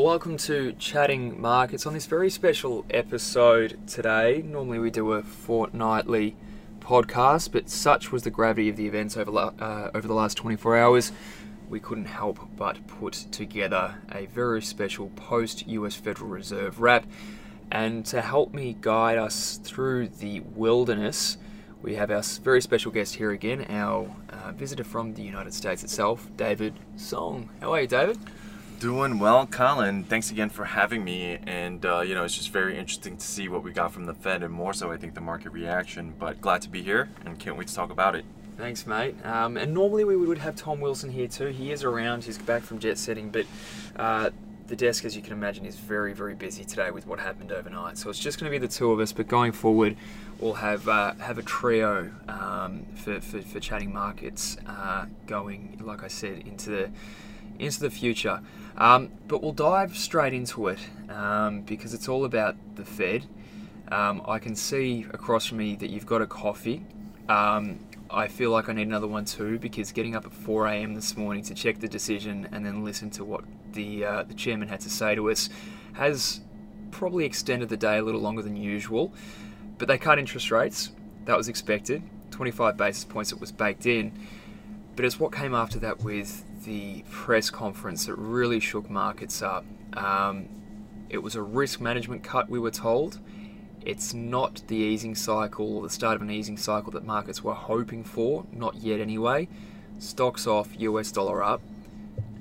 Well, welcome to Chatting Markets on this very special episode today. Normally, we do a fortnightly podcast, but such was the gravity of the events over, uh, over the last 24 hours, we couldn't help but put together a very special post US Federal Reserve wrap. And to help me guide us through the wilderness, we have our very special guest here again, our uh, visitor from the United States itself, David Song. How are you, David? Doing well, Colin. Thanks again for having me. And, uh, you know, it's just very interesting to see what we got from the Fed and more so, I think, the market reaction. But glad to be here and can't wait to talk about it. Thanks, mate. Um, and normally we would have Tom Wilson here too. He is around, he's back from jet setting, but uh, the desk, as you can imagine, is very, very busy today with what happened overnight. So it's just going to be the two of us, but going forward, we'll have uh, have a trio um, for, for, for, chatting markets uh, going, like I said, into the into the future. Um, but we'll dive straight into it um, because it's all about the Fed. Um, I can see across from me that you've got a coffee. Um, I feel like I need another one too because getting up at 4 a.m. this morning to check the decision and then listen to what the uh, the chairman had to say to us has probably extended the day a little longer than usual. But they cut interest rates. That was expected. 25 basis points. It was baked in. But it's what came after that with the press conference that really shook markets up. Um, it was a risk management cut, we were told. It's not the easing cycle or the start of an easing cycle that markets were hoping for, not yet anyway. Stocks off, US dollar up,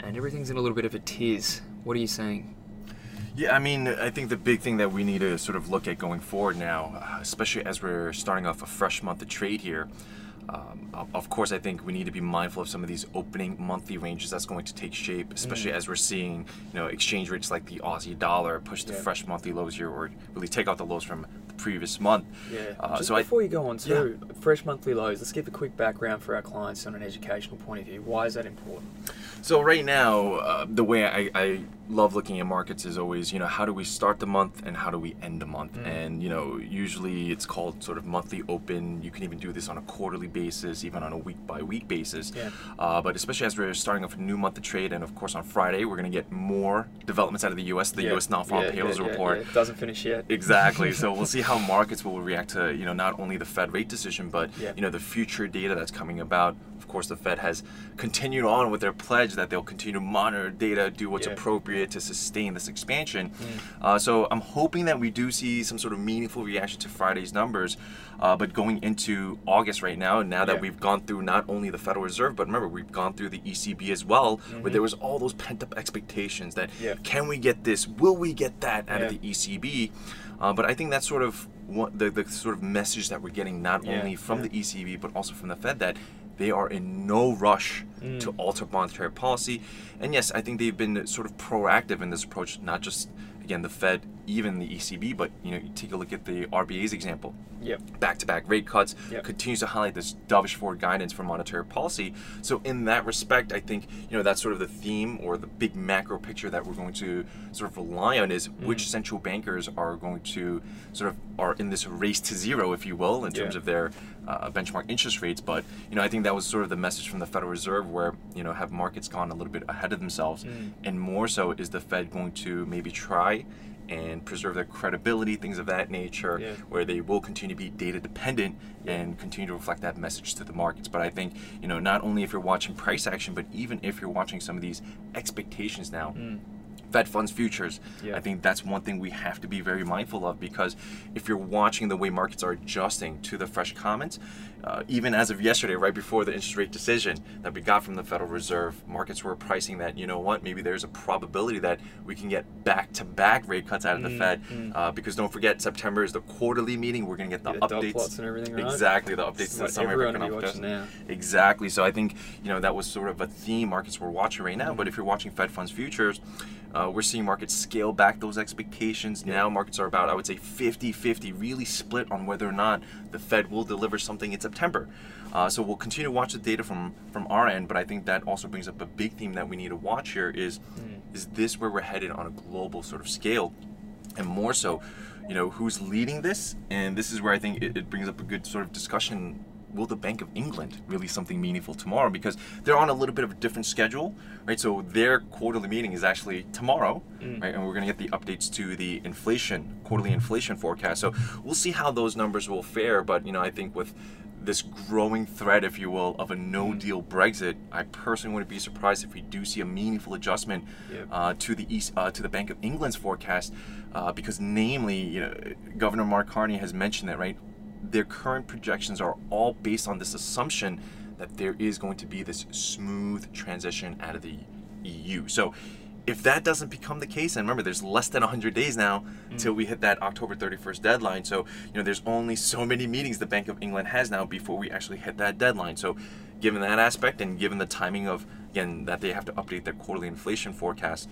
and everything's in a little bit of a tiz. What are you seeing? Yeah, I mean, I think the big thing that we need to sort of look at going forward now, especially as we're starting off a fresh month of trade here, um, of course, I think we need to be mindful of some of these opening monthly ranges that's going to take shape, especially mm. as we're seeing, you know, exchange rates like the Aussie dollar push to yeah. fresh monthly lows here, or really take out the lows from the previous month. Yeah. Uh, Just so before I, you go on to yeah. fresh monthly lows, let's give a quick background for our clients on an educational point of view. Why is that important? So right now, uh, the way I, I love looking at markets is always, you know, how do we start the month and how do we end the month? Mm. And, you know, usually it's called sort of monthly open. You can even do this on a quarterly basis, even on a week by week basis. Yeah. Uh, but especially as we're starting off a new month of trade, and of course on Friday, we're going to get more developments out of the U.S., the yeah. U.S. non farm yeah, payrolls report. It doesn't finish yet. Exactly. so we'll see how markets will react to, you know, not only the Fed rate decision, but, you know, the future data that's coming about Of course, the Fed has continued on with their pledge that they'll continue to monitor data, do what's yeah. appropriate to sustain this expansion. Mm. Uh, so I'm hoping that we do see some sort of meaningful reaction to Friday's numbers. Uh, but going into August right now, now that yeah. we've gone through not only the Federal Reserve, but remember we've gone through the ECB as well, mm-hmm. where there was all those pent up expectations that yeah. can we get this, will we get that out of the ECB? Uh, but I think that's sort of what the, the sort of message that we're getting not only from the ECB but also from the Fed that they are in no rush mm. to alter monetary policy. And yes, I think they've been sort of proactive in this approach, not just again the Fed, even the ECB, but you know, you take a look at the RBA's example. Yep. Back-to-back rate cuts yep. continues to highlight this dovish forward guidance for monetary policy. So in that respect, I think you know that's sort of the theme or the big macro picture that we're going to sort of rely on is mm. which central bankers are going to sort of are in this race to zero, if you will, in terms yeah. of their uh, benchmark interest rates. But you know, I think that was sort of the message from the Federal Reserve, where you know, have markets gone a little bit ahead of themselves, mm. and more so is the Fed going to maybe try and preserve their credibility, things of that nature, yeah. where they will continue to be data dependent and continue to reflect that message to the markets. But I think, you know, not only if you're watching price action, but even if you're watching some of these expectations now. Mm Fed funds futures. Yeah. I think that's one thing we have to be very mindful of because if you're watching the way markets are adjusting to the fresh comments, uh, even as of yesterday, right before the interest rate decision that we got from the Federal Reserve, markets were pricing that, you know what, maybe there's a probability that we can get back to back rate cuts out of the mm, Fed. Mm. Uh, because don't forget, September is the quarterly meeting. We're going to get the, the updates. and everything, right? Exactly, the updates to the economic now. Exactly. So I think, you know, that was sort of a theme markets were watching right now. Mm. But if you're watching Fed funds futures, uh, we're seeing markets scale back those expectations. Now markets are about, I would say, 50-50, really split on whether or not the Fed will deliver something in September. Uh, so we'll continue to watch the data from from our end, but I think that also brings up a big theme that we need to watch here is mm. is this where we're headed on a global sort of scale, and more so, you know, who's leading this, and this is where I think it, it brings up a good sort of discussion will the Bank of England release something meaningful tomorrow? Because they're on a little bit of a different schedule, right? So their quarterly meeting is actually tomorrow, Mm. right? And we're going to get the updates to the inflation, quarterly inflation forecast. So we'll see how those numbers will fare. But you know, I think with this growing threat, if you will, of a no-deal Brexit, I personally wouldn't be surprised if we do see a meaningful adjustment Yep. uh, to the East, uh, to the Bank of England's forecast, uh, because namely, you know, Governor Mark Carney has mentioned that, right? Their current projections are all based on this assumption that there is going to be this smooth transition out of the EU. So. If that doesn't become the case, and remember, there's less than 100 days now until we hit that October 31st deadline. So, you know, there's only so many meetings the Bank of England has now before we actually hit that deadline. So, given that aspect and given the timing of, again, that they have to update their quarterly inflation forecast,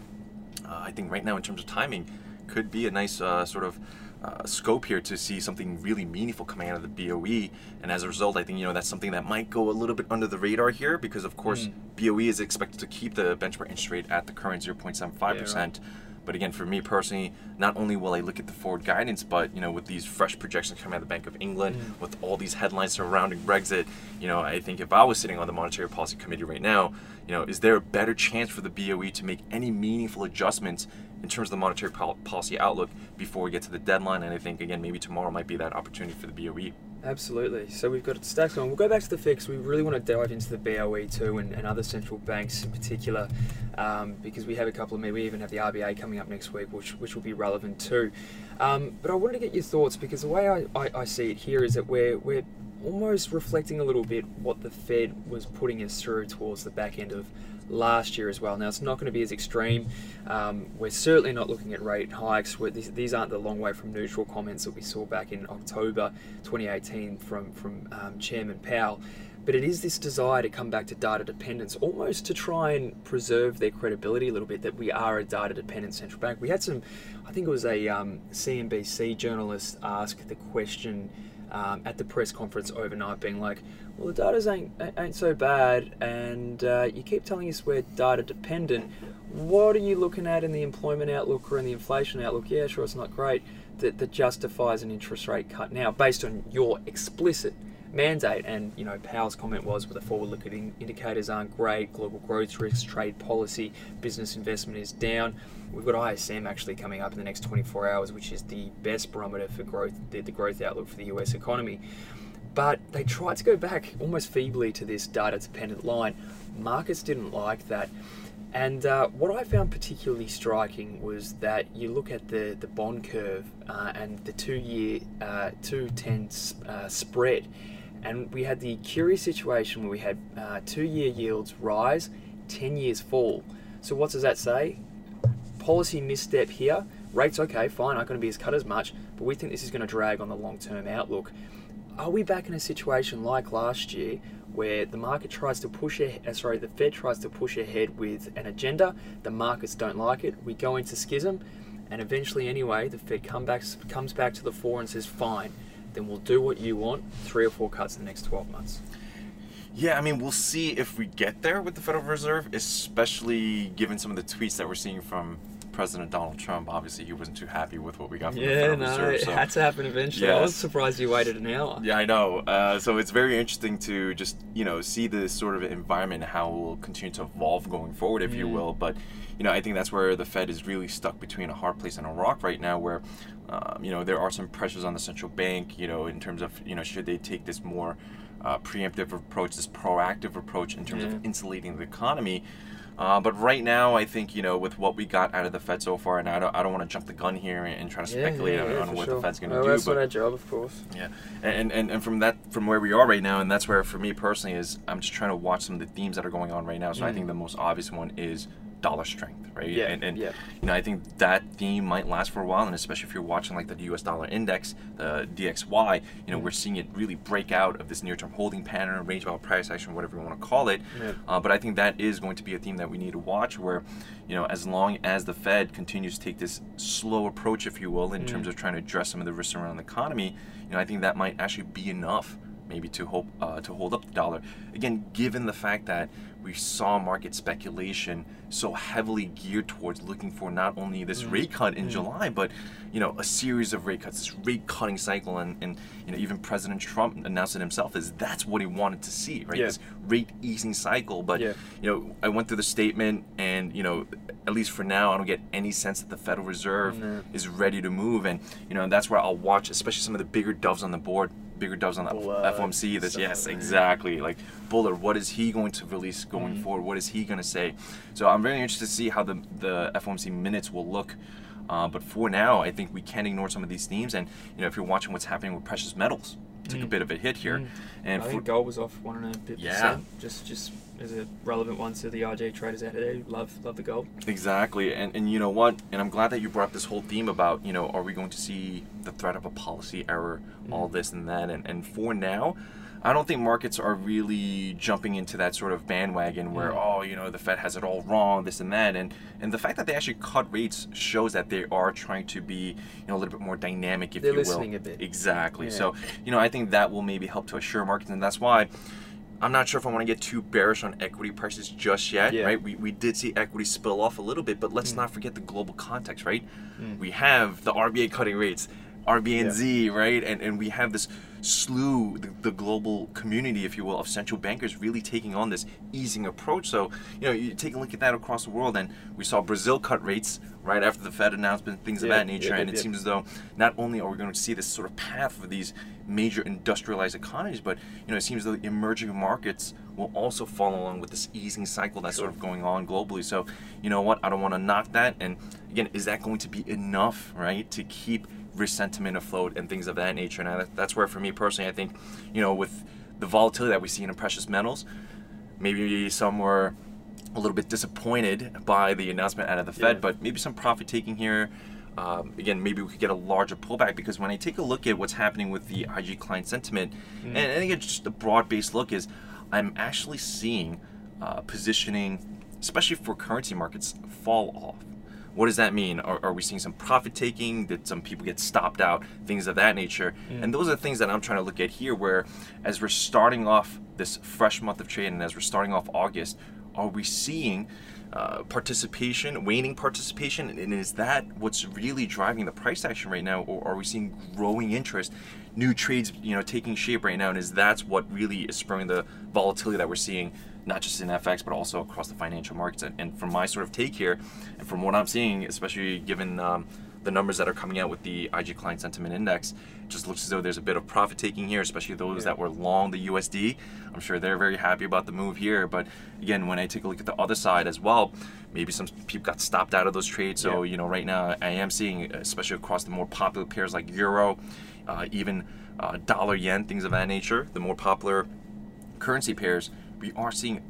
uh, I think right now, in terms of timing, could be a nice uh, sort of uh, scope here to see something really meaningful coming out of the BOE. And as a result, I think you know that's something that might go a little bit under the radar here because, of course, BOE is expected to keep the benchmark interest rate at the current 0.75 percent. But again, for me personally, not only will I look at the forward guidance, but you know, with these fresh projections coming out of the Bank of England, with all these headlines surrounding Brexit, you know, I think if I was sitting on the Monetary Policy Committee right now, you know, is there a better chance for the BOE to make any meaningful adjustments in terms of the monetary pol- policy outlook before we get to the deadline? And I think again, maybe tomorrow might be that opportunity for the. BOE. Absolutely. So we've got stacks on. We'll go back to the fix. We really want to dive into the BOE too and, and other central banks in particular um, because we have a couple of We even have the RBA coming up next week, which, which will be relevant too. Um, but I wanted to get your thoughts because the way I, I, I see it here is that we're, we're almost reflecting a little bit what the Fed was putting us through towards the back end of last year as well. Now, it's not going to be as extreme. Um, we're certainly not looking at rate hikes. These, these aren't the long way from neutral comments that we saw back in October 2018 from, from um, Chairman Powell. But it is this desire to come back to data dependence, almost to try and preserve their credibility a little bit that we are a data dependent central bank. We had some, I think it was a um, CNBC journalist ask the question um, at the press conference overnight, being like, "Well, the data's ain't ain't so bad, and uh, you keep telling us we're data dependent. What are you looking at in the employment outlook or in the inflation outlook? Yeah, sure, it's not great. That, that justifies an interest rate cut now, based on your explicit mandate. And you know, Powell's comment was, "Well, the forward-looking indicators aren't great. Global growth risks, trade policy, business investment is down." We've got ISM actually coming up in the next 24 hours, which is the best barometer for growth, the, the growth outlook for the US economy. But they tried to go back almost feebly to this data dependent line. Markets didn't like that. And uh, what I found particularly striking was that you look at the, the bond curve uh, and the two year, uh, 210 uh, spread, and we had the curious situation where we had uh, two year yields rise, 10 years fall. So, what does that say? policy misstep here. Rates okay, fine, aren't going to be as cut as much, but we think this is going to drag on the long-term outlook. Are we back in a situation like last year where the market tries to push ahead, uh, sorry, the Fed tries to push ahead with an agenda, the markets don't like it, we go into schism, and eventually anyway, the Fed come back, comes back to the fore and says, fine, then we'll do what you want, three or four cuts in the next 12 months. Yeah, I mean, we'll see if we get there with the Federal Reserve, especially given some of the tweets that we're seeing from President Donald Trump. Obviously, he wasn't too happy with what we got from the Yeah, Federal no, Reserve. it so- had to happen eventually. I was surprised you waited an hour. Yeah, I know. Uh, so it's very interesting to just you know see this sort of environment and how it will continue to evolve going forward, if you Mm. will. But you know, I think that's where the Fed is really stuck between a hard place and a rock right now, where um, you know there are some pressures on the central bank. You know, in terms of you know should they take this more uh, preemptive approach, this proactive approach in terms Yeah. of insulating the economy. Uh, but right now, I think you know with what we got out of the Fed so far, and I don't, I don't want to jump the gun here and, and try to speculate on, on what sure. the Fed's going to well, do. That's but our job, of course. yeah, and, and and from that from where we are right now, and that's where for me personally is I'm just trying to watch some of the themes that are going on right now. So I Mm. think the most obvious one is dollar strength, right? Yeah, and, and yeah. you know I think that theme might last for a while, and especially if you're watching like the U.S. dollar index, the DXY, you know we're seeing it really break out of this near-term holding pattern, range bound price action, whatever you want to call it. Yeah. Uh, but I think that is going to be a theme that we need to watch, where you know as long as the Fed continues to take this slow approach, if you will, in Mm. terms of trying to address some of the risks around the economy, you know I think that might actually be enough maybe to hope uh, to hold up the dollar. Again, given the fact that we saw market speculation so heavily geared towards looking for not only this Mm. rate cut in July, but you know a series of rate cuts, this rate cutting cycle, and, and you know even President Trump announced it himself is that's what he wanted to see, right? Yeah. This rate easing cycle. But Yeah. you know I went through the statement, and you know at least for now I don't get any sense that the Federal Reserve No. is ready to move, and you know that's where I'll watch, especially some of the bigger doves on the board. Bigger doves on the Bullard, FOMC. That's stuff yes, like exactly. Like Bullard, what is he going to release going Mm-hmm. forward? What is he going to say? So I'm very interested to see how the the FOMC minutes will look. Uh, but for now, I think we can't ignore some of these themes. And you know, if you're watching what's happening with precious metals, took a bit of a hit here. And Mm. I for, think gold was off one and a bit Yeah. percent. Just just as a relevant one to the RJ traders out there. Love love the goal. Exactly, and and you know what? And I'm glad that you brought up this whole theme about you know are we going to see the threat of a policy error, all this and that, and and for now, I don't think markets are really jumping into that sort of bandwagon where Mm. oh you know the Fed has it all wrong, this and that, and and the fact that they actually cut rates shows that they are trying to be you know a little bit more dynamic, if They're you will. a bit. Exactly. Yeah. So you know I think that will maybe help to assure markets, and that's why. I'm not sure if I want to get too bearish on equity prices just yet, Yeah. right? We, we did see equity spill off a little bit, but let's not forget the global context, right? Mm. We have the RBA cutting rates, RBNZ, right? And, and we have this slew, the, the global community, if you will, of central bankers really taking on this easing approach. So, you know, you take a look at that across the world, and we saw Brazil cut rates right after the Fed announcement, things of that nature. yeah, and it yeah. seems as though not only are we going to see this sort of path for these major industrialized economies, but you know, it seems the emerging markets will also follow along with this easing cycle that's sort of going on globally. So, you know what? I don't want to knock that. And again, is that going to be enough, right, to keep risk sentiment afloat and things of that nature? And I- that's where, for me personally, I think, you know, with the volatility that we see in precious metals, maybe some were a little bit disappointed by the announcement out of the Fed, Yeah. but maybe some profit taking here. Um, again, maybe we could get a larger pullback because when I take a look at what's happening with the IG client sentiment, Mm. and I think it's just a broad-based look, is I'm actually seeing uh, positioning, especially for currency markets, fall off. What does that mean? Are, are we seeing some profit taking? Did some people get stopped out? Things of that nature. And those are the things that I'm trying to look at here, where as we're starting off this fresh month of trade and as we're starting off August, are we seeing uh, participation, waning participation, and is that what's really driving the price action right now, or are we seeing growing interest, new trades, you know, taking shape right now, and is that what really is spurring the volatility that we're seeing, not just in FX but also across the financial markets? And, and from my sort of take here, and from what I'm seeing, especially given um, the numbers that are coming out with the IG client sentiment index, it just looks as though there's a bit of profit taking here, especially those Yeah. that were long the USD. I'm sure they're very happy about the move here. But again, when I take a look at the other side as well, maybe some people got stopped out of those trades. So Yeah. you know, right now I am seeing, especially across the more popular pairs like euro, uh, even uh, dollar yen, things of that nature, the more popular currency pairs, we are seeing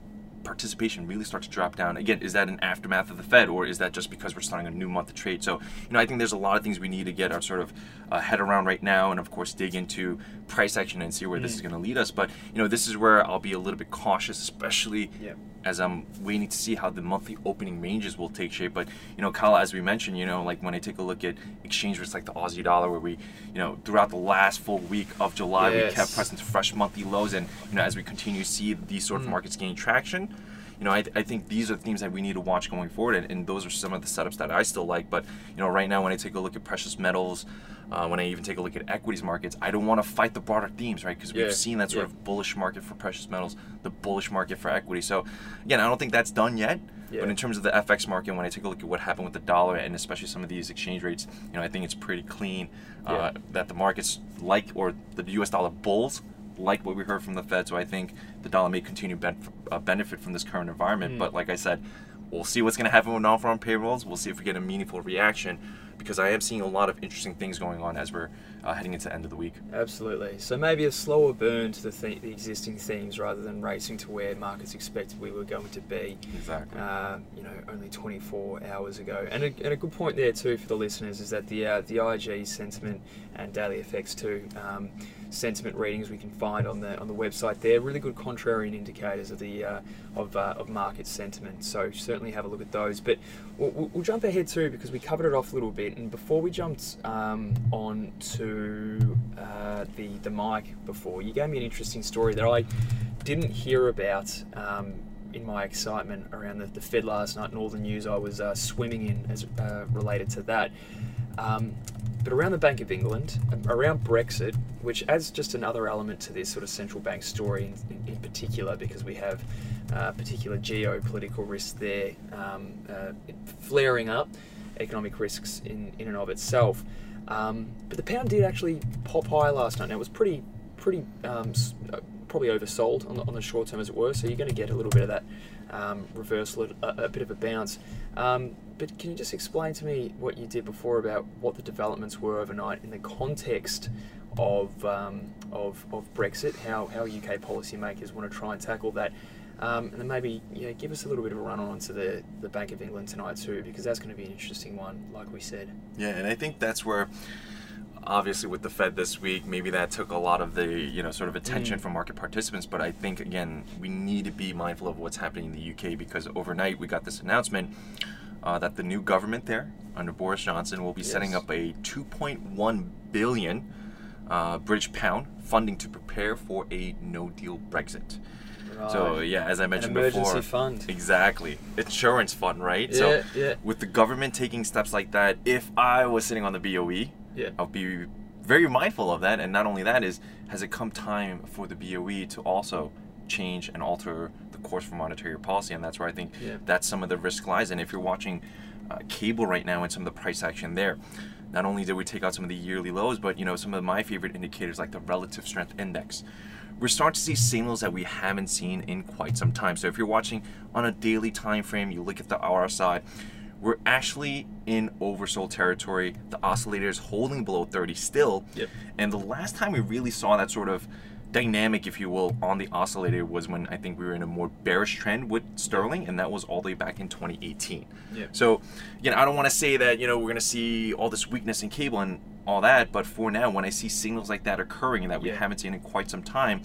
participation really start to drop down. Again, is that an aftermath of the Fed, or is that just because we're starting a new month of trade? So, you know, I think there's a lot of things we need to get our sort of uh, head around right now, and of course, dig into price action and see where this is mm. going to lead us. But you know, this is where I'll be a little bit cautious, especially Yeah. as I'm waiting to see how the monthly opening ranges will take shape. But you know, Kyle, as we mentioned, you know, like when I take a look at exchange rates like the Aussie dollar, where we, you know, throughout the last full week of July, we kept pressing to fresh monthly lows, and you know, as we continue to see these sort of mm. markets gain traction. You know, I, I think these are themes that we need to watch going forward, and, and those are some of the setups that I still like. But you know, right now, when I take a look at precious metals, uh, when I even take a look at equities markets, I don't want to fight the broader themes, right? Because we've seen that sort yeah. of bullish market for precious metals, the bullish market for equity. So again, I don't think that's done yet. Yeah. But in terms of the FX market, when I take a look at what happened with the dollar and especially some of these exchange rates, you know, I think it's pretty clean uh, Yeah. that the markets like or the U.S. dollar bulls like what we heard from the Fed. So I think the dollar may continue ben- uh, benefit from this current environment. Mm. But like I said, we'll see what's going to happen with non-farm payrolls. We'll see if we get a meaningful reaction because I am seeing a lot of interesting things going on as we're uh, heading into the end of the week. Absolutely. So maybe a slower burn to the, th- the existing themes rather than racing to where markets expected we were going to be. Exactly. Uh, you know, only 24 hours ago. And a, and a good point there too for the listeners is that the uh, the IG sentiment and DailyFX too. Um, sentiment readings we can find on the on the website there really good contrarian indicators of the uh, of, uh, of market sentiment so certainly have a look at those but we'll, we'll- we'll jump ahead too because we covered it off a little bit and before we jumped um, on to uh, the the mic before you gave me an interesting story that I didn't hear about um, in my excitement around the, the Fed last night and all the news I was uh, swimming in as uh, related to that. Um, but around the Bank of England, around Brexit, which adds just another element to this sort of central bank story in, in, in particular, because we have uh, particular geopolitical risks there um, uh, flaring up, economic risks in, in and of itself. Um, but the pound did actually pop high last night. Now it was pretty, pretty um, uh, probably oversold on the, on the short term as it were. So you're going to get a little bit of that um, reversal, a, a, bit of a bounce. Um, but can you just explain to me what you did before about what the developments were overnight in the context of um, of, of Brexit? How how UK policymakers want to try and tackle that? Um, and then maybe yeah, give us a little bit of a run on to the, the Bank of England tonight too, because that's going to be an interesting one, like we said. Yeah, and I think that's where obviously with the Fed this week, maybe that took a lot of the you know sort of attention mm. from market participants. But I think again, we need to be mindful of what's happening in the UK because overnight we got this announcement uh, that the new government there under Boris Johnson will be yes. setting up a 2.1 billion uh, British pound funding to prepare for a No Deal Brexit. Right. So yeah, as I mentioned An emergency before, fund. exactly, insurance fund, right? Yeah, so yeah. with the government taking steps like that, if I was sitting on the BOE, yeah. I'll be very mindful of that. And not only that is, has it come time for the BOE to also change and alter the course for monetary policy? And that's where I think yeah. that's some of the risk lies. And if you're watching uh, cable right now and some of the price action there, not only did we take out some of the yearly lows, but you know some of my favorite indicators like the relative strength index. We're starting to see signals that we haven't seen in quite some time. So if you're watching on a daily time frame, you look at the RSI, we're actually in oversold territory. The oscillator is holding below 30 still. Yep. And the last time we really saw that sort of dynamic, if you will, on the oscillator was when I think we were in a more bearish trend with sterling, and that was all the way back in 2018. Yep. So, again, I don't want to say that you know we're going to see all this weakness in cable and all that, but for now, when I see signals like that occurring and that we yeah. haven't seen in quite some time,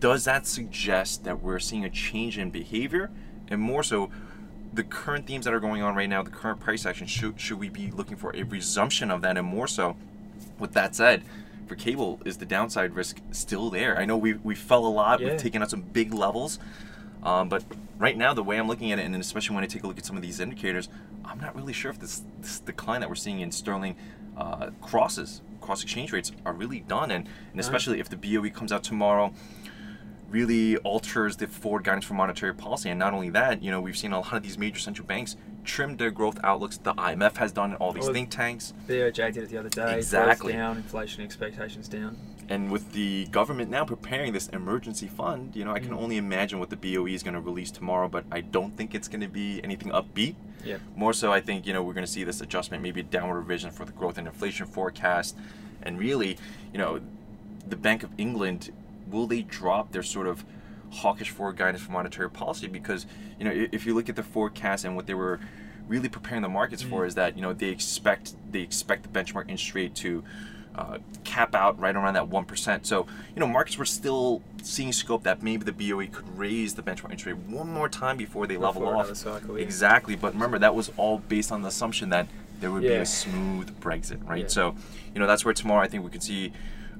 does that suggest that we're seeing a change in behavior, and more so? the current themes that are going on right now, the current price action, should, should we be looking for a resumption of that and more so? With that said, for cable, is the downside risk still there? I know we, we fell a lot, yeah. we've taken out some big levels, um, but right now, the way I'm looking at it, and especially when I take a look at some of these indicators, I'm not really sure if this, this decline that we're seeing in sterling uh, crosses, cross exchange rates, are really done. And, and especially if the BOE comes out tomorrow, really alters the forward guidance for monetary policy. And not only that, you know, we've seen a lot of these major central banks trim their growth outlooks. The IMF has done it, all these well, think tanks. BOJ did it the other day. Exactly. Down, inflation expectations down. And with the government now preparing this emergency fund, you know, I can Mm. only imagine what the BOE is going to release tomorrow, but I don't think it's going to be anything upbeat. Yeah. More so, I think, you know, we're going to see this adjustment, maybe a downward revision for the growth and inflation forecast. And really, you know, the Bank of England, will they drop their sort of hawkish forward guidance for monetary policy? Because, you know, if you look at the forecast and what they were really preparing the markets for Mm. is that, you know, they expect they expect the benchmark interest rate to uh, cap out right around that 1%. So, you know, markets were still seeing scope that maybe the BOE could raise the benchmark interest rate one more time before they level Before off. another cycle, yeah. Exactly. But remember, that was all based on the assumption that there would be a smooth Brexit, right? Yeah. So, you know, that's where tomorrow I think we could see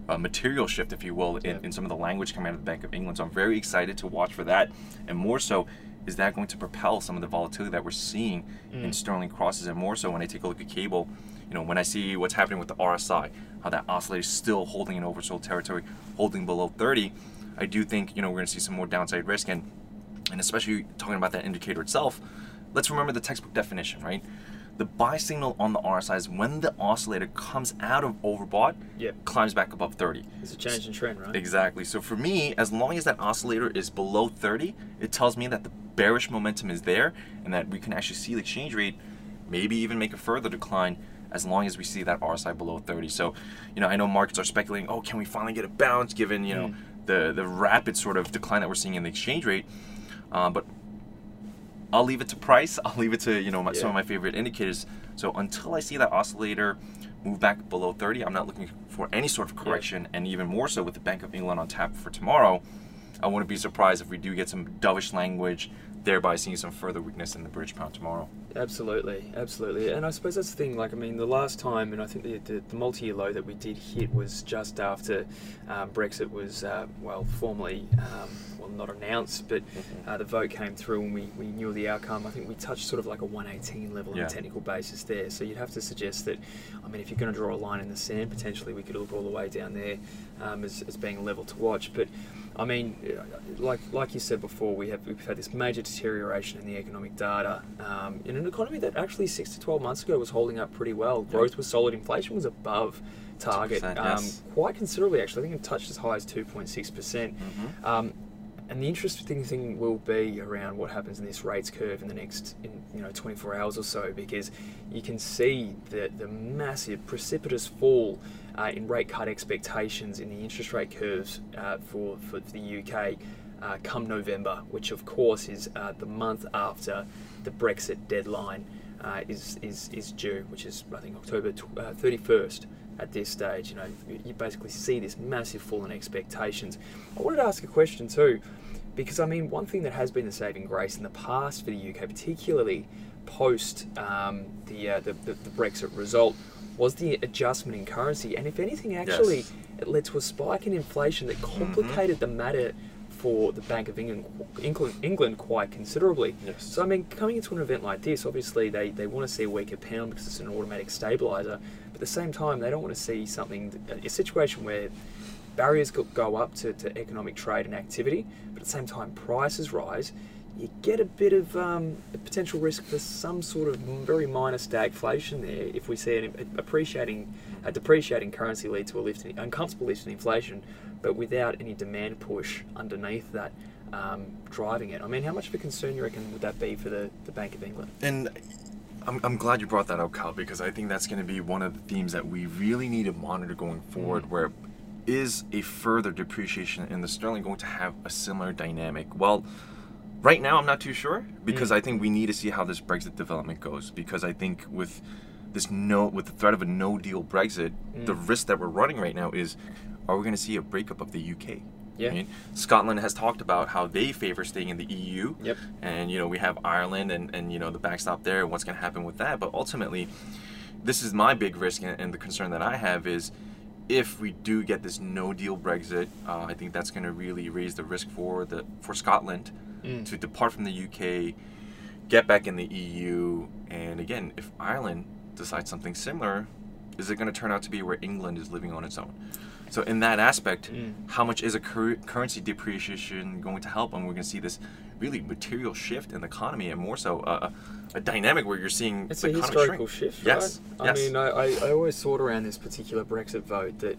a material shift, if you will, in, Yeah. in some of the language coming out of the Bank of England. So I'm very excited to watch for that. And more so, is that going to propel some of the volatility that we're seeing in Mm. sterling crosses? And more so, when I take a look at cable, you know, when I see what's happening with the RSI, how that oscillator is still holding in oversold territory, holding below 30, I do think, you know, we're going to see some more downside risk. And, and especially talking about that indicator itself, let's remember the textbook definition, right? The buy signal on the RSI is when the oscillator comes out of overbought, Yep. climbs back above 30. It's a change in trend, right? Exactly. So for me, as long as that oscillator is below 30, it tells me that the bearish momentum is there and that we can actually see the exchange rate maybe even make a further decline as long as we see that RSI below 30. So, you know, I know markets are speculating, oh, can we finally get a bounce given, you know, Mm. the, the rapid sort of decline that we're seeing in the exchange rate. Uh, but I'll leave it to price. I'll leave it to, you know, my, some of my favorite indicators. So until I see that oscillator move back below 30, I'm not looking for any sort of correction. And even more so with the Bank of England on tap for tomorrow, I wouldn't be surprised if we do get some dovish language, thereby seeing some further weakness in the British pound tomorrow. Absolutely, absolutely. And I suppose that's the thing. Like, I mean, the last time, and I think the, the, the multi-year low that we did hit was just after um, Brexit was, uh, well, formally, um, well, not announced, but Mm-hmm. uh, the vote came through and we, we knew the outcome. I think we touched sort of like a 118 level on Yeah. a technical basis there. So you'd have to suggest that, I mean, if you're going to draw a line in the sand, potentially we could look all the way down there um, as, as being a level to watch. But I mean, uh, like like you said before, we have we've had this major deterioration in the economic data um, in an economy that actually six to twelve months ago was holding up pretty well. Growth was solid, inflation was above target um, yes. quite considerably. Actually, I think it touched as high as two point six percent. And the interesting thing will be around what happens in this rates curve in the next, in, you know, 24 hours or so, because you can see the, the massive, precipitous fall uh, in rate cut expectations in the interest rate curves uh, for, for the UK uh, come November, which of course is uh, the month after the Brexit deadline uh, is, is, is due, which is, I think, October tw- uh, 31st at this stage. You know, you basically see this massive fall in expectations. I wanted to ask a question too, because I mean, one thing that has been the saving grace in the past for the UK, particularly post um, the, uh, the, the the Brexit result, was the adjustment in currency, and if anything, actually, Yes. it led to a spike in inflation that complicated the matter for the Bank of England, England, England quite considerably. Yes. So I mean, coming into an event like this, obviously they, they want to see a weaker pound because it's an automatic stabilizer. But at the same time, they don't want to see something, a situation where barriers go- go up to, to economic trade and activity, but at the same time prices rise. You get a bit of um, a potential risk for some sort of very minor stagflation there if we see an appreciating, a depreciating currency lead to a lift, in, uncomfortable lift in inflation, but without any demand push underneath that um, driving it. I mean, how much of a concern you reckon would that be for the, the Bank of England? And I'm, I'm glad you brought that up, Kyle, because I think that's going to be one of the themes that we really need to monitor going forward. Mm. Where is a further depreciation in the sterling going to have a similar dynamic? Well, right now I'm not too sure because Mm. I think we need to see how this Brexit development goes. Because I think with this no, with the threat of a no deal Brexit, the Mm. risk that we're running right now is, are we going to see a breakup of the UK? Yeah. I mean, Scotland has talked about how they favor staying in the EU Yep. and you know we have Ireland and, and you know the backstop there and what's going to happen with that but ultimately this is my big risk and, and the concern that I have is if we do get this no deal Brexit uh, I think that's going to really raise the risk for the for Scotland Mm. to depart from the UK get back in the EU and again if Ireland decides something similar is it going to turn out to be where England is living on its own so in that aspect Mm. how much is a cur- currency depreciation going to help and we're going to see this really material shift in the economy and more so uh, a dynamic where you're seeing It's the a historical shrink. shift, yes right? yes I mean, I, I, I always thought around this particular Brexit vote that,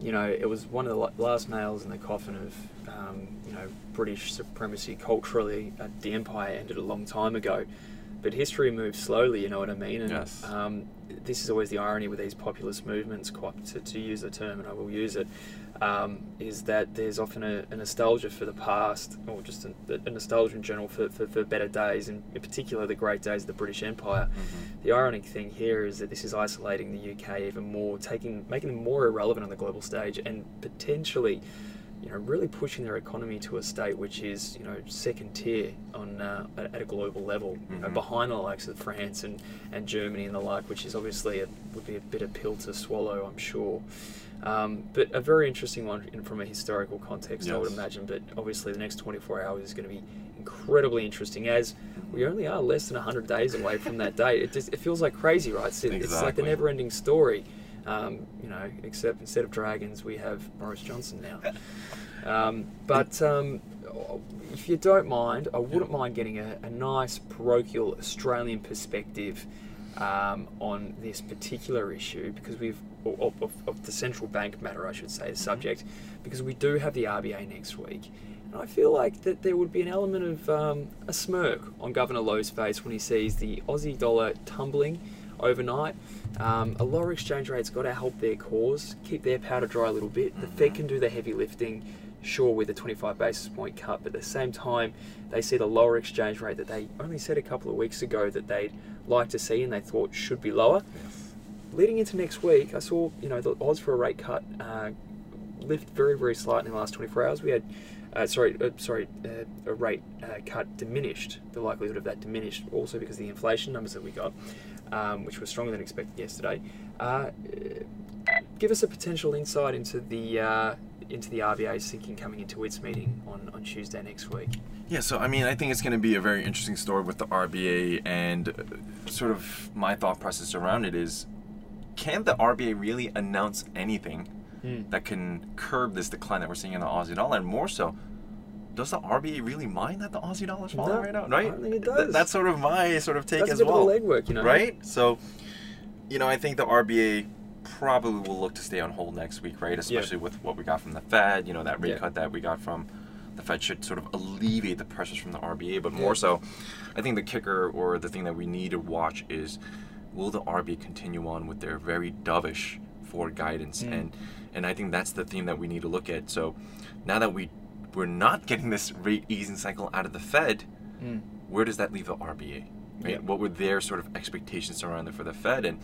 you know, it was one of the last nails in the coffin of, um, you know, British supremacy culturally. Uh, the empire ended a long time ago, but history moves slowly. You know what I mean? And Yes. um, this is always the irony with these populist movements. Quite to, to use the term, and I will use it, um, is that there's often a, a nostalgia for the past, or just a, a nostalgia in general for, for, for better days, and in particular the great days of the British Empire. Mhm. The ironic thing here is that this is isolating the UK even more, taking making them more irrelevant on the global stage, and potentially, you know, really pushing their economy to a state which is, you know, second tier on uh, at a global level, you know, Mhm. behind the likes of France and, and Germany and the like, which is obviously a, would be a bitter pill to swallow, I'm sure. Um, but a very interesting one in, from a historical context, I would imagine. But obviously, the next 24 hours is going to be incredibly interesting as we only are less than 100 days away from that date. It, just, it feels like crazy, right? It's, it's like the never ending story. Um, you know, except instead of dragons, we have Boris Johnson now. Um, but um, if you don't mind, I wouldn't mind getting a, a nice parochial Australian perspective um, on this particular issue because we've of, of, of the central bank matter, I should say, the subject, because we do have the RBA next week. And I feel like that there would be an element of um, a smirk on Governor Lowe's face when he sees the Aussie dollar tumbling overnight. Um, a lower exchange rate's got to help their cause, keep their powder dry a little bit. The Fed can do the heavy lifting, sure, with a 25 basis point cut, but at the same time, they see the lower exchange rate that they only said a couple of weeks ago that they'd like to see and they thought should be lower. Leading into next week, I saw you know the odds for a rate cut uh, lift very very slightly in the last 24 hours. We had uh, sorry, uh, sorry, uh, a rate uh, cut diminished. The likelihood of that diminished also because of the inflation numbers that we got, um, which was stronger than expected yesterday. Uh, give us a potential insight into the uh, into the RBA's thinking coming into its meeting on, on Tuesday next week. Yeah, so I mean, I think it's going to be a very interesting story with the RBA, and uh, sort of my thought process around it is can the RBA really announce anything Mm. that can curb this decline that we're seeing in the Aussie dollar? And more so, does the RBA really mind that the Aussie dollar's falling No, right now? I Right? don't think it Th- does. that's sort of my sort of take That's as a bit well. of legwork, you know. Right? So, you know, I think the RBA probably will look to stay on hold next week, right? Especially with what we got from the Fed, you know, that rate Yeah. cut that we got from the Fed should sort of alleviate the pressures from the RBA. But Yeah. more so, I think the kicker or the thing that we need to watch is will the RBA continue on with their very dovish forward guidance? Mm. And and I think that's the theme that we need to look at. So now that we we're not getting this rate easing cycle out of the Fed, Mm. where does that leave the RBA? Right? Yeah. What were their sort of expectations around it for the Fed? And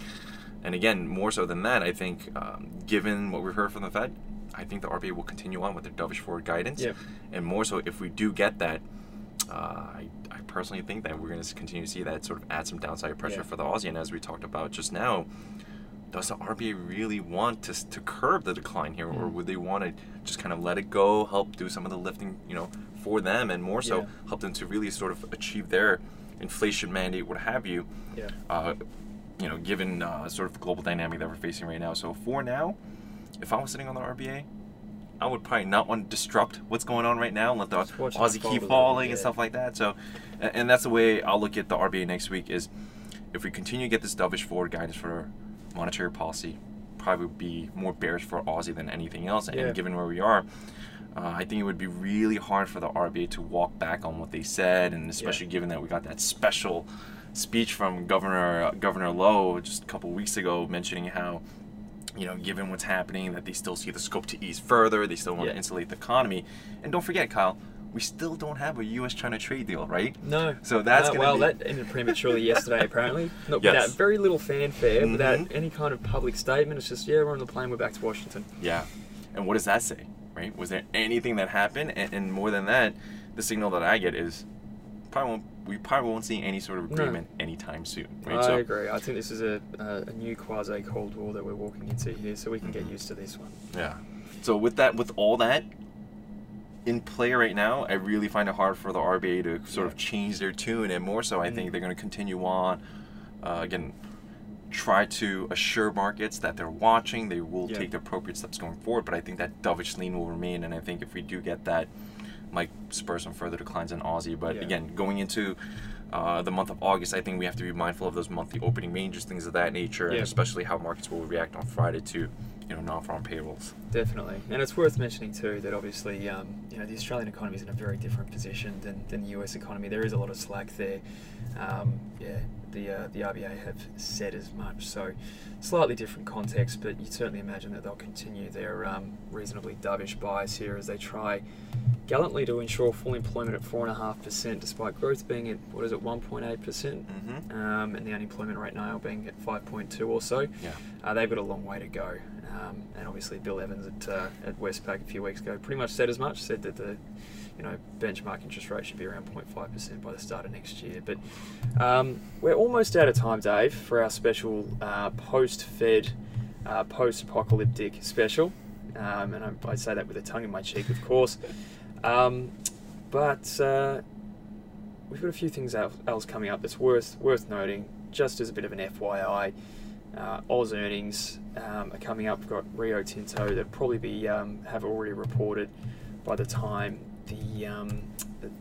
and again, more so than that, I think, um, given what we've heard from the Fed, I think the RBA will continue on with their dovish forward guidance. Yeah. And more so, if we do get that, uh, I, I personally think that we're going to continue to see that sort of add some downside pressure Yeah. for the Aussie. And as we talked about just now, does the RBA really want to, to curb the decline here, or Mm. would they want to just kind of let it go, help do some of the lifting, you know, for them, and more so Yeah. help them to really sort of achieve their inflation mandate, what have you? Yeah. Uh, you know, given uh, sort of the global dynamic that we're facing right now. So for now, if I was sitting on the RBA, I would probably not want to disrupt what's going on right now and let the Aussie keep falling and stuff like that. So, and that's the way I'll look at the RBA next week is if we continue to get this dovish forward guidance for monetary policy, probably would be more bearish for Aussie than anything else. Yeah. And given where we are, uh, I think it would be really hard for the RBA to walk back on what they said, and especially given that we got that special speech from Governor Governor Lowe just a couple weeks ago mentioning how, you know, given what's happening, that they still see the scope to ease further. They still want Yeah. to insulate the economy, and don't forget, Kyle, we still don't have a U.S.-China trade deal, right? No. So that's No, gonna well, be- that ended prematurely yesterday, apparently. Not Yes. Without very little fanfare, without Mhm. any kind of public statement. It's just, yeah, we're on the plane, we're back to Washington. Yeah. And what does that say, right? Was there anything that happened? And, and more than that, the signal that I get is probably won't, we probably won't see any sort of No. agreement anytime soon, right? I so, agree. I think this is a, a, a new quasi Cold War that we're walking into here, so we can get Mhm. used to this one. Yeah. So with that, with all that in play right now, I really find it hard for the RBA to sort of change their tune, and more so, I Mm. think they're going to continue on. Uh, again, try to assure markets that they're watching. They will Yeah. take the appropriate steps going forward, but I think that dovish lean will remain, and I think if we do get that, might spur some further declines in Aussie. But Yeah. again, going into uh, the month of August, I think we have to be mindful of those monthly opening ranges, things of that nature, and especially how markets will react on Friday to you know non-farm payrolls. Definitely, and it's worth mentioning too that obviously, um, you know, the Australian economy is in a very different position than, than the US economy. There is a lot of slack there. Um, yeah, the uh, the RBA have said as much. So, slightly different context, but you'd certainly imagine that they'll continue their um, reasonably dovish bias here as they try gallantly to ensure full employment at four and a half percent, despite growth being at what is it, one point eight percent, Mm-hmm. um, and the unemployment rate now being at five point two or so. Yeah. Uh, they've got a long way to go. Um, and obviously, Bill Evans at, uh, at Westpac a few weeks ago pretty much said as much. Said that the you know benchmark interest rate should be around 0.5 percent by the start of next year. But um, we're almost out of time, Dave, for our special uh, post-Fed, uh, post-apocalyptic special. Um, and I, I say that with a tongue in my cheek, of course. Um, but uh, we've got a few things else coming up that's worth worth noting. Just as a bit of an FYI, uh, Oz earnings um, are coming up. We've got Rio Tinto that probably be um, have already reported by the time the um,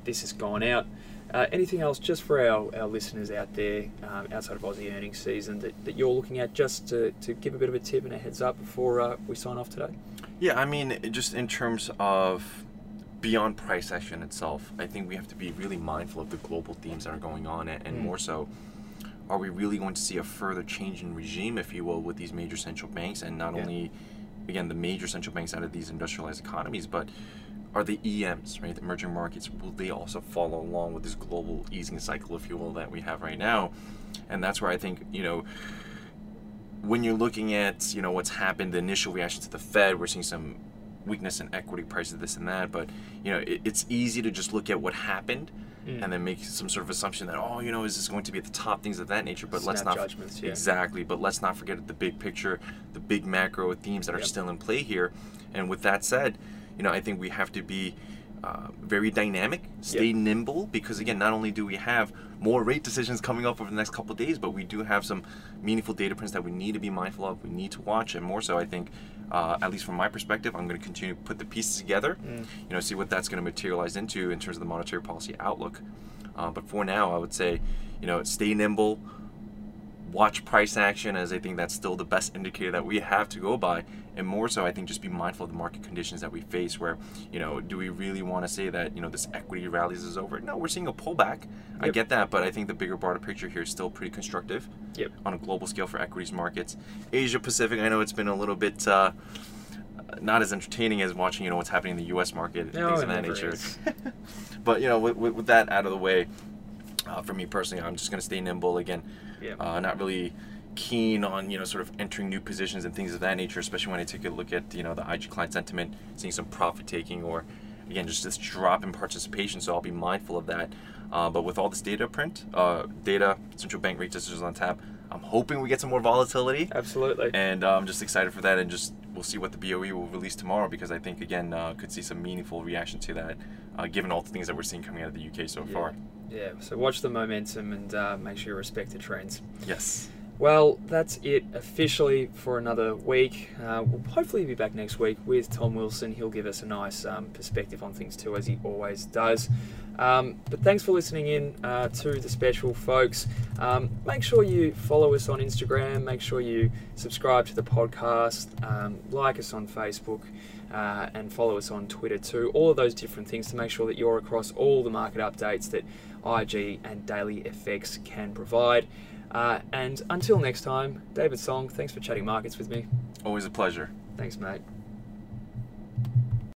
this has gone out. Uh, anything else just for our, our listeners out there um, outside of Aussie earnings season that, that you're looking at just to, to give a bit of a tip and a heads up before uh, we sign off today? Yeah, I mean, just in terms of beyond price action itself, I think we have to be really mindful of the global themes that are going on, and, and Mm. more so, are we really going to see a further change in regime, if you will, with these major central banks, and not Yeah. only, again, the major central banks out of these industrialized economies, but are the EMs, right, the emerging markets, will they also follow along with this global easing cycle, if you will, that we have right now? And that's where I think, you know, when you're looking at you know what's happened, the initial reaction to the Fed, we're seeing some weakness in equity prices, this and that. But you know, it, it's easy to just look at what happened. Mm. And then make some sort of assumption that oh you know is this going to be at the top things of that nature but let's not yeah. exactly but let's not forget the big picture the big macro themes that are Yep. still in play here and with that said you know I think we have to be uh, very dynamic, stay Yep. nimble, because again, not only do we have more rate decisions coming up over the next couple of days, but we do have some meaningful data prints that we need to be mindful of, we need to watch, and more so, I think, uh, at least from my perspective, I'm going to continue to put the pieces together, Mm. you know, see what that's going to materialize into in terms of the monetary policy outlook. Uh, but for now, I would say, you know, stay nimble, watch price action as I think that's still the best indicator that we have to go by. And more so, I think just be mindful of the market conditions that we face where, you know, do we really want to say that, you know, this equity rallies is over? No, we're seeing a pullback. I get that, but I think the bigger, broader picture here is still pretty constructive Yep. on a global scale for equities markets. Asia Pacific, I know it's been a little bit uh, not as entertaining as watching, you know, what's happening in the U.S. market and No, things of that nature. but you know, with, with, with that out of the way, uh, for me personally, I'm just going to stay nimble again. Yeah. Uh, not really keen on you know sort of entering new positions and things of that nature, especially when I take a look at you know the IG client sentiment, seeing some profit taking or again just this drop in participation. So I'll be mindful of that. Uh, but with all this data print, uh, data, central bank rate decisions on tap, I'm hoping we get some more volatility. Absolutely. And uh, I'm just excited for that, and just we'll see what the BOE will release tomorrow because I think again uh, could see some meaningful reaction to that, uh, given all the things that we're seeing coming out of the UK so Yeah. far. Yeah. So watch the momentum and uh, make sure you respect the trends. Yes. Well, that's it officially for another week. Uh, we'll hopefully be back next week with Tom Wilson. He'll give us a nice um, perspective on things too, as he always does. Um, but thanks for listening in uh, to the special, folks. Um, make sure you follow us on Instagram. Make sure you subscribe to the podcast. Um, like us on Facebook. Uh, and follow us on Twitter too. All of those different things to make sure that you're across all the market updates that IG and DailyFX can provide. Uh, and until next time, David Song, thanks for chatting markets with me. Always a pleasure. Thanks, mate.